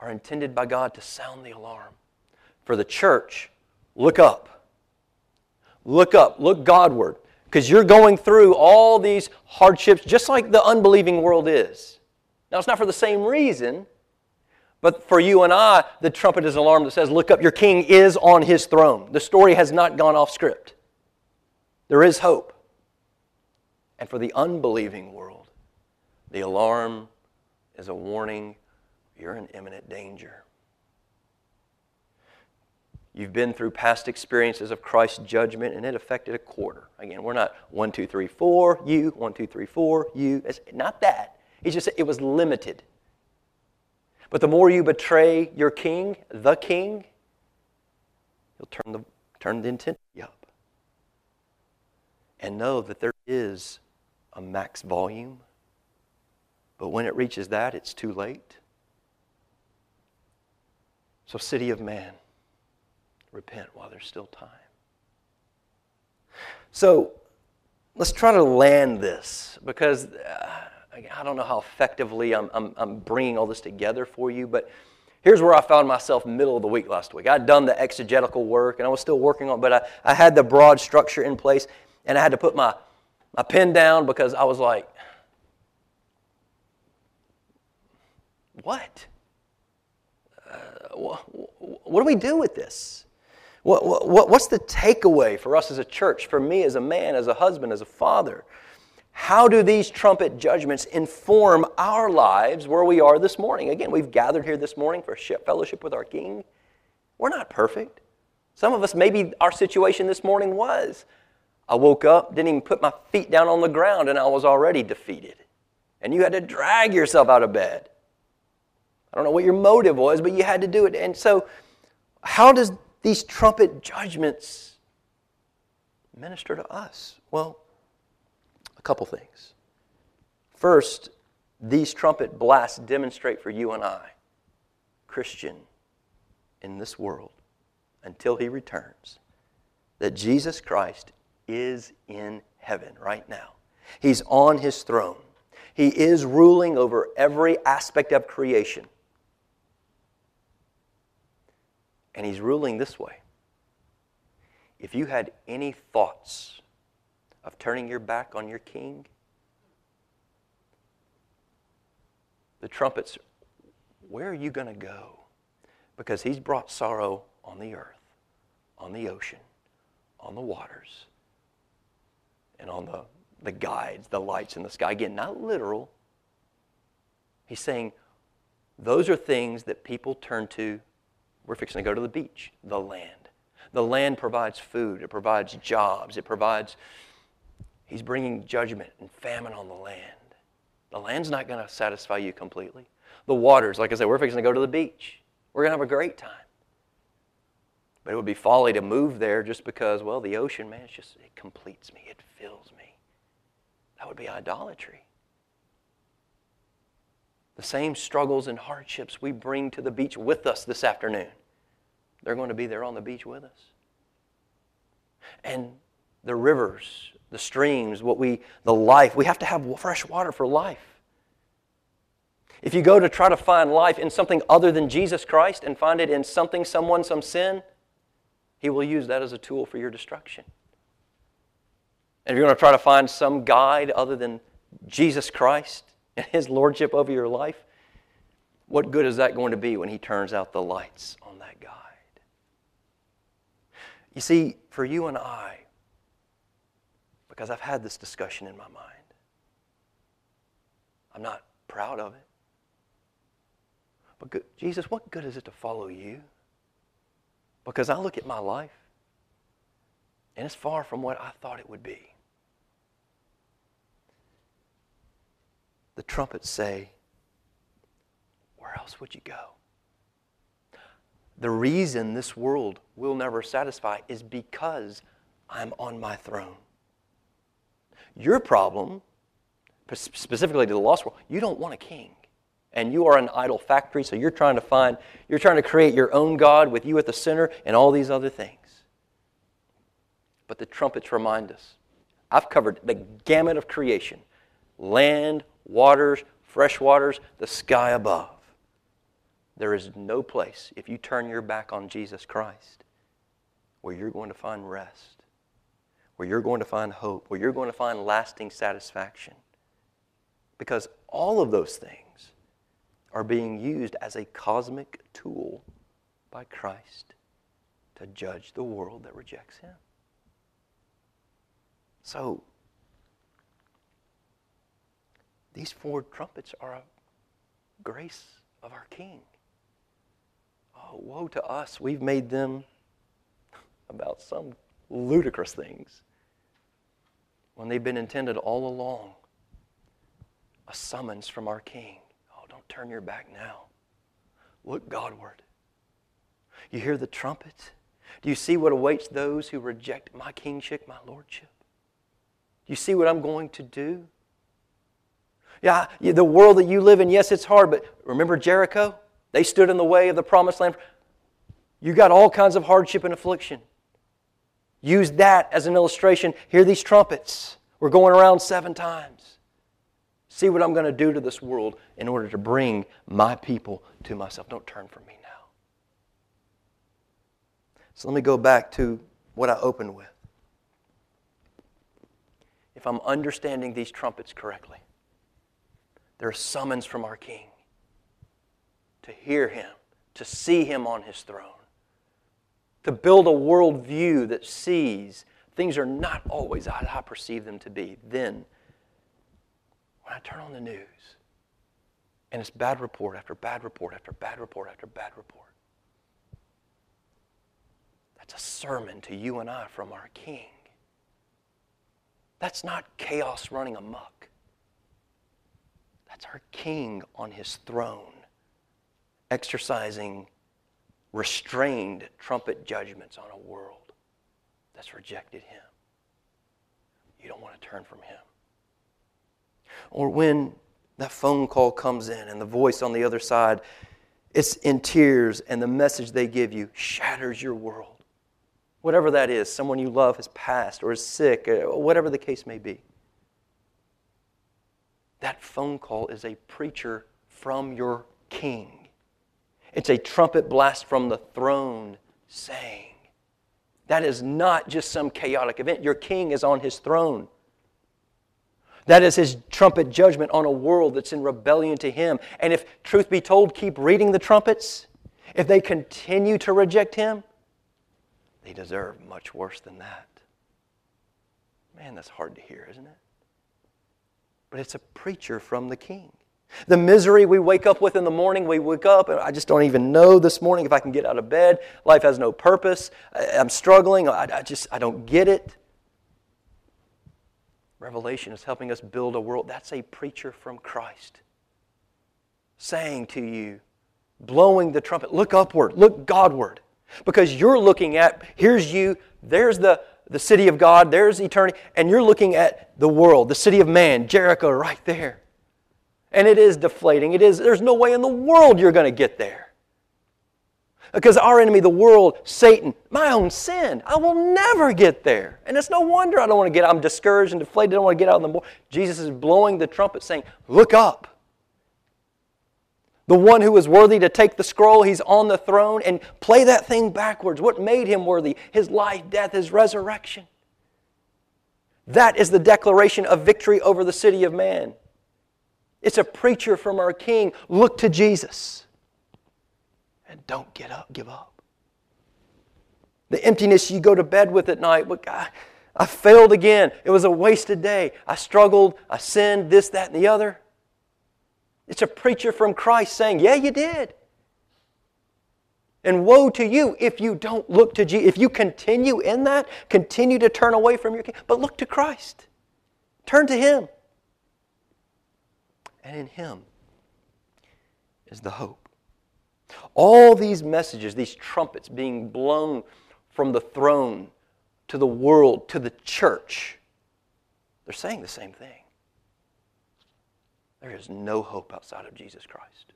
are intended by God to sound the alarm for the church Look up. Look up. Look Godward. Because you're going through all these hardships just like the unbelieving world is. Now, it's not for the same reason, but for you and I, the trumpet is an alarm that says, Look up, your king is on his throne. The story has not gone off script. There is hope. And for the unbelieving world, the alarm is a warning you're in imminent danger. You've been through past experiences of Christ's judgment, and it affected a quarter. Again, we're not one, two, three, four, you, one, two, three, four, you. It's not that. It's just it was limited. But the more you betray your king, the king, he'll turn the, turn the intensity up. And know that there is a max volume. But when it reaches that, it's too late. So, City of Man, repent while there's still time. So let's try to land this because uh, I don't know how effectively I'm, I'm, I'm, bringing all this together for you, but here's where I found myself middle of the week last week. I'd done the exegetical work and I was still working on but I, I had the broad structure in place and I had to put my, my pen down because I was like, what? Uh, what do we do with this? What, what, what's the takeaway for us as a church, for me as a man, as a husband, as a father? how do these trumpet judgments inform our lives where we are this morning? Again, we've gathered here this morning for fellowship with our King. We're not perfect. Some of us, maybe our situation this morning was I woke up, didn't even put my feet down on the ground, and I was already defeated. And you had to drag yourself out of bed. I don't know what your motive was, but you had to do it. And so, how does these trumpet judgments minister to us? Well, a couple things. First, these trumpet blasts demonstrate for you and I, Christian, in this world, until he returns, that Jesus Christ is in heaven right now. He's on his throne. He is ruling over every aspect of creation. And he's ruling this way. If you had any thoughts of turning your back on your king, the trumpets, where are you going to go? Because he's brought sorrow on the earth, on the ocean, on the waters, and on the, the guides, the lights in the sky. Again, not literal. He's saying those are things that people turn to. We're fixing to go to the beach, the land. The land provides food, it provides jobs, it provides He's bringing judgment and famine on the land. The land's not going to satisfy you completely. The waters, like I said, we're fixing to go to the beach. We're going to have a great time. But it would be folly to move there just because, well, the ocean, man, it's just, it completes me, it fills me. That would be idolatry. The same struggles and hardships we bring to the beach with us this afternoon, they're going to be there on the beach with us. And the rivers the streams, what we, the life. We have to have fresh water for life. If you go to try to find life in something other than Jesus Christ and find it in something, someone, some sin, He will use that as a tool for your destruction. And if you're going to try to find some guide other than Jesus Christ and His Lordship over your life, what good is that going to be when He turns out the lights on that guide? You see, for you and I, because I've had this discussion in my mind. I'm not proud of it. But good, Jesus, what good is it to follow you? Because I look at my life and it's far from what I thought it would be. The trumpets say, Where else would you go? The reason this world will never satisfy is because I'm on my throne. Your problem, specifically to the lost world, you don't want a king. And you are an idol factory, so you're trying to find, you're trying to create your own God with you at the center and all these other things. But the trumpets remind us. I've covered the gamut of creation land, waters, fresh waters, the sky above. There is no place, if you turn your back on Jesus Christ, where you're going to find rest where you're going to find hope, where you're going to find lasting satisfaction. Because all of those things are being used as a cosmic tool by Christ to judge the world that rejects Him. So, these four trumpets are a grace of our King. Oh, woe to us. We've made them about some ludicrous things when they've been intended all along. A summons from our King. Oh, don't turn your back now. Look Godward. You hear the trumpet? Do you see what awaits those who reject my kingship, my lordship? Do you see what I'm going to do? Yeah, the world that you live in, yes, it's hard, but remember Jericho? They stood in the way of the promised land. You got all kinds of hardship and affliction. Use that as an illustration. Hear these trumpets. We're going around seven times. See what I'm going to do to this world in order to bring my people to myself. Don't turn from me now. So let me go back to what I opened with. If I'm understanding these trumpets correctly, there are summons from our King to hear Him, to see Him on His throne to build a worldview that sees things are not always as I perceive them to be, then when I turn on the news and it's bad report after bad report after bad report after bad report, that's a sermon to you and I from our King. That's not chaos running amok. That's our King on his throne, exercising restrained trumpet judgments on a world that's rejected him. You don't want to turn from him. Or when that phone call comes in and the voice on the other side it's in tears and the message they give you shatters your world whatever that is someone you love has passed or is sick whatever the case may be that phone call is a preacher from your king it's a trumpet blast from the throne saying that is not just some chaotic event your king is on his throne that is his trumpet judgment on a world that's in rebellion to him. And if, truth be told, keep reading the trumpets, if they continue to reject him, they deserve much worse than that. Man, that's hard to hear, isn't it? But it's a preacher from the king. The misery we wake up with in the morning, we wake up and I just don't even know this morning if I can get out of bed. Life has no purpose. I'm struggling. I, I just, I don't get it. Revelation is helping us build a world. That's a preacher from Christ saying to you, blowing the trumpet, look upward, look Godward. Because you're looking at, here's you, there's the, the city of God, there's eternity, and you're looking at the world, the city of man, Jericho right there. And it is deflating. It is, there's no way in the world you're going to get there. Because our enemy, the world, Satan, my own sin, I will never get there. And it's no wonder I don't want to get, I'm discouraged and deflated, I don't want to get out in the morning. Jesus is blowing the trumpet saying, Look up. The one who is worthy to take the scroll, he's on the throne, and play that thing backwards. What made him worthy? His life, death, his resurrection. That is the declaration of victory over the city of man. It's a preacher from our King. Look to Jesus and don't get up, give up. The emptiness you go to bed with at night, but God, I failed again. It was a wasted day. I struggled, I sinned, this, that, and the other. It's a preacher from Christ saying, Yeah, you did. And woe to you if you don't look to Jesus. If you continue in that, continue to turn away from your king. But look to Christ. Turn to Him. And in Him is the hope. All these messages, these trumpets being blown from the throne to the world, to the church, they're saying the same thing. There is no hope outside of Jesus Christ.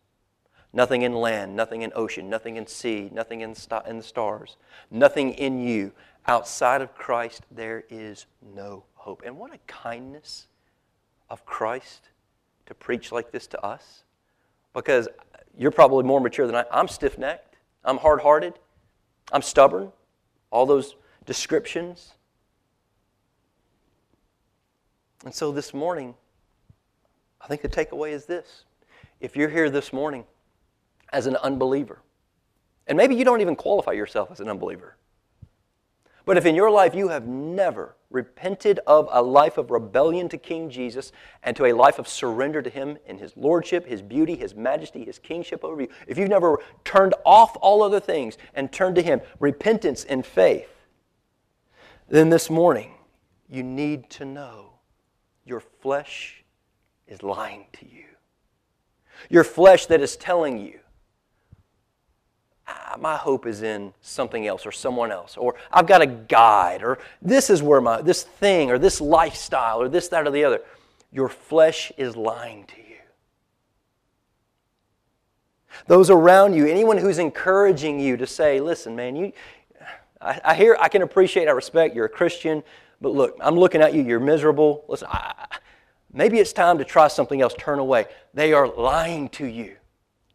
Nothing in land, nothing in ocean, nothing in sea, nothing in, st- in the stars, nothing in you. Outside of Christ, there is no hope. And what a kindness of Christ to preach like this to us. Because you're probably more mature than I. I'm stiff necked. I'm hard hearted. I'm stubborn. All those descriptions. And so this morning, I think the takeaway is this. If you're here this morning as an unbeliever, and maybe you don't even qualify yourself as an unbeliever, but if in your life you have never repented of a life of rebellion to King Jesus and to a life of surrender to Him in His lordship, His beauty, His majesty, His kingship over you, if you've never turned off all other things and turned to Him, repentance and faith, then this morning you need to know your flesh is lying to you. Your flesh that is telling you ah, my hope is in something else or someone else, or I've got a guide, or this is where my, this thing, or this lifestyle, or this, that, or the other. Your flesh is lying to you. Those around you, anyone who's encouraging you to say, listen, man, you, I, I hear, I can appreciate, I respect, you're a Christian, but look, I'm looking at you, you're miserable. Listen, I, maybe it's time to try something else, turn away. They are lying to you.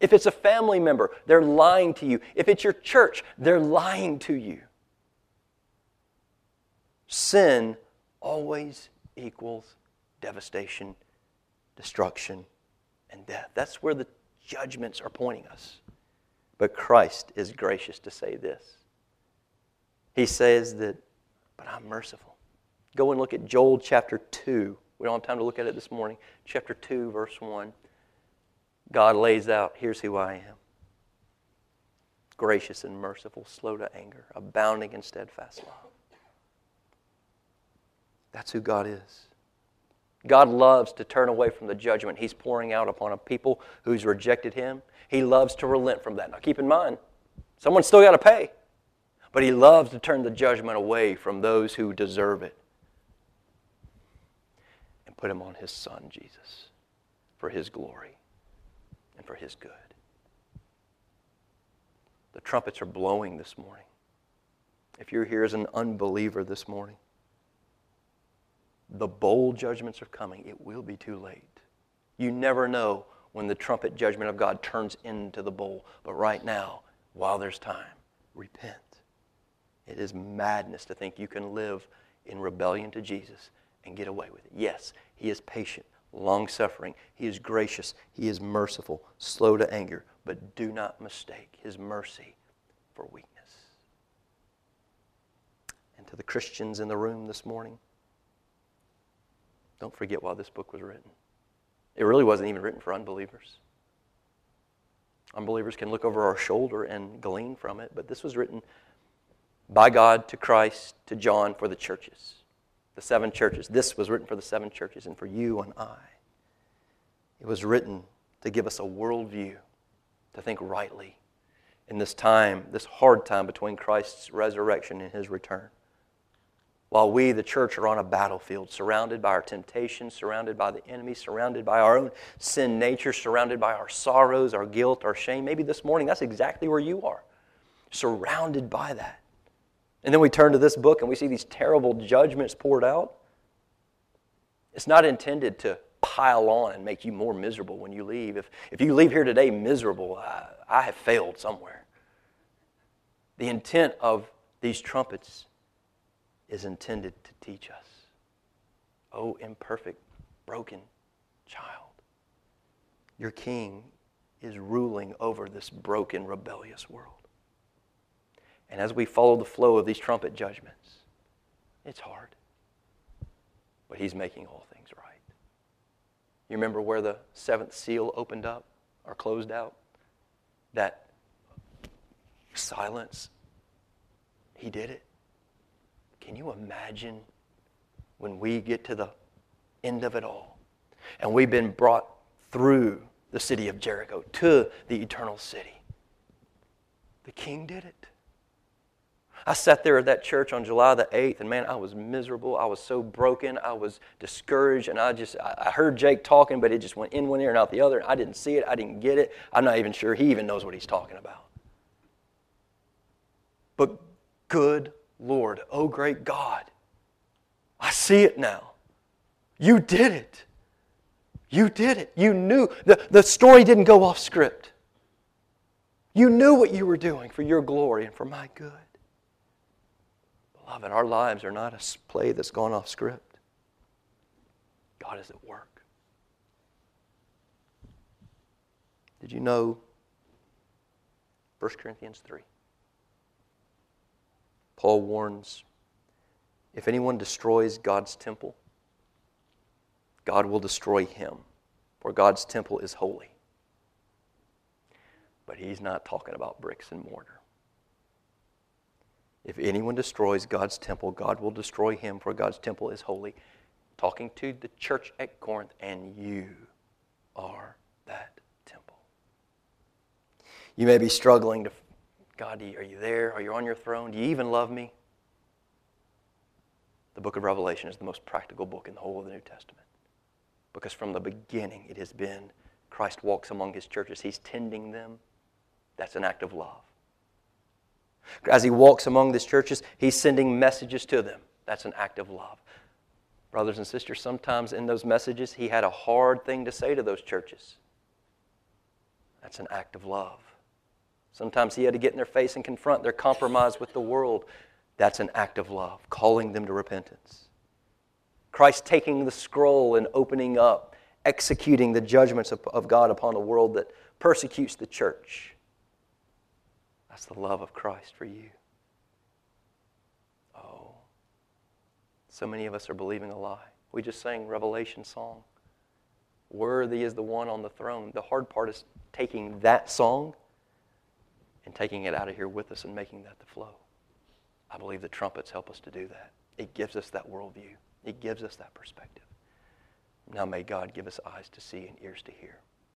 If it's a family member, they're lying to you. If it's your church, they're lying to you. Sin always equals devastation, destruction, and death. That's where the judgments are pointing us. But Christ is gracious to say this. He says that, but I'm merciful. Go and look at Joel chapter 2 We don't have time to look at it this morning. Chapter 2, verse 1. God lays out here's who I am gracious and merciful, slow to anger, abounding in steadfast love. That's who God is. God loves to turn away from the judgment He's pouring out upon a people who's rejected Him. He loves to relent from that. Now, keep in mind, someone's still got to pay, but He loves to turn the judgment away from those who deserve it put Him on His Son, Jesus, for His glory and for His good. The trumpets are blowing this morning. If you're here as an unbeliever this morning, the bowl judgments are coming. It will be too late. You never know when the trumpet judgment of God turns into the bowl. But right now, while there's time, repent. It is madness to think you can live in rebellion to Jesus and get away with it. Yes, He is patient, long suffering, He is gracious, He is merciful, slow to anger, but do not mistake His mercy for weakness. And to the Christians in the room this morning, don't forget why this book was written. It really wasn't even written for unbelievers. Unbelievers can look over our shoulder and glean from it, but this was written by God to Christ, to John, for the churches, the seven churches. This was written for the seven churches and for you and I. It was written to give us a worldview, to think rightly in this time, this hard time between Christ's resurrection and his return while we, the church, are on a battlefield, surrounded by our temptations, surrounded by the enemy, surrounded by our own sin nature, surrounded by our sorrows, our guilt, our shame. Maybe this morning that's exactly where you are, surrounded by that. And then we turn to this book and we see these terrible judgments poured out. It's not intended to pile on and make you more miserable when you leave. If, if you leave here today miserable, I, I have failed somewhere. The intent of these trumpets is intended to teach us. Oh, imperfect, broken child, your king is ruling over this broken, rebellious world. And as we follow the flow of these trumpet judgments, it's hard. But he's making all things right. You remember where the seventh seal opened up or closed out? That silence. He did it. Can you imagine when we get to the end of it all and we've been brought through the city of Jericho to the eternal city? The king did it. I sat there at that church on July the 8th, and man, I was miserable. I was so broken. I was discouraged, and I just, I heard Jake talking, but it just went in one ear and out the other. I didn't see it. I didn't get it. I'm not even sure he even knows what he's talking about. But good Lord, oh great God, I see it now. You did it. You did it. You knew. The, the story didn't go off script. You knew what you were doing for your glory and for my good. Beloved, our lives are not a play that's gone off script. God is at work. Did you know 1 Corinthians 3? Paul warns if anyone destroys God's temple, God will destroy him, for God's temple is holy. But he's not talking about bricks and mortar. If anyone destroys God's temple, God will destroy him, for God's temple is holy. Talking to the church at Corinth, and you are that temple. You may be struggling to God, are you there? Are you on your throne? Do you even love me? The book of Revelation is the most practical book in the whole of the New Testament. Because from the beginning it has been Christ walks among his churches, he's tending them. That's an act of love. As he walks among these churches, he's sending messages to them. That's an act of love. Brothers and sisters, sometimes in those messages, he had a hard thing to say to those churches. That's an act of love. Sometimes he had to get in their face and confront their compromise with the world. That's an act of love, calling them to repentance. Christ taking the scroll and opening up, executing the judgments of, of God upon a world that persecutes the church. That's the love of Christ for you. Oh, so many of us are believing a lie. We just sang Revelation song. Worthy is the one on the throne. The hard part is taking that song and taking it out of here with us and making that the flow. I believe the trumpets help us to do that. It gives us that worldview, it gives us that perspective. Now may God give us eyes to see and ears to hear.